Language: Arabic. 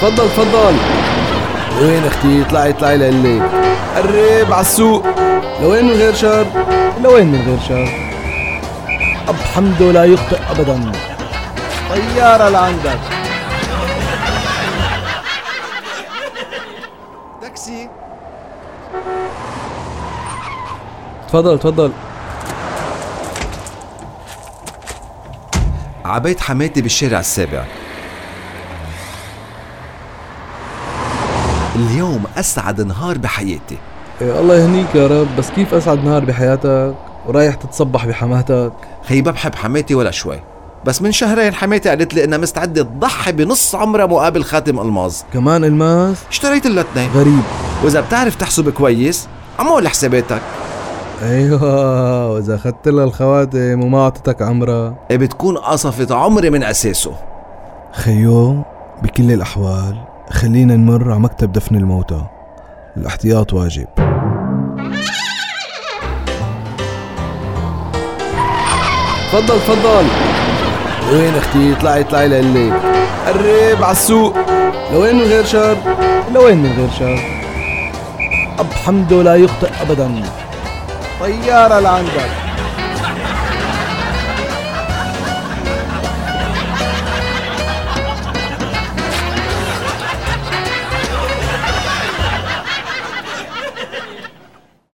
تفضل تفضل. لوين أختي؟ اطلعي اطلعي لقلك قرب على السوق. لوين من غير شر؟ لوين من غير شر؟ أب حمده لا يخطئ أبدا. طيارة لعندك. تاكسي. تفضل تفضل. عبيت حماتي بالشارع السابع. اليوم أسعد نهار بحياتي. إيه الله يهنيك يا رب بس كيف أسعد نهار بحياتك؟ ورايح تتصبح بحماتك. خي بحب حماتي ولا شوي بس من شهرين حماتي قالت لي إنها مستعدة تضحي بنص عمرها مقابل خاتم ألماظ. كمان ألماس؟ اشتريت الاثنين غريب. وإذا بتعرف تحسب كويس عمول حساباتك. أيوه وإذا أخذت لها الخواتم وما أعطتك عمرها. إيه بتكون قصفت عمري من أساسه. خيو بكل الأحوال. خلينا نمر على مكتب دفن الموتى. الاحتياط واجب. تفضل تفضل. وين أختي؟ اطلعي اطلعي لقلك قرب على السوق. لوين من غير شر لوين من غير شر أب حمده لا يخطئ أبدا. طيارة لعندك.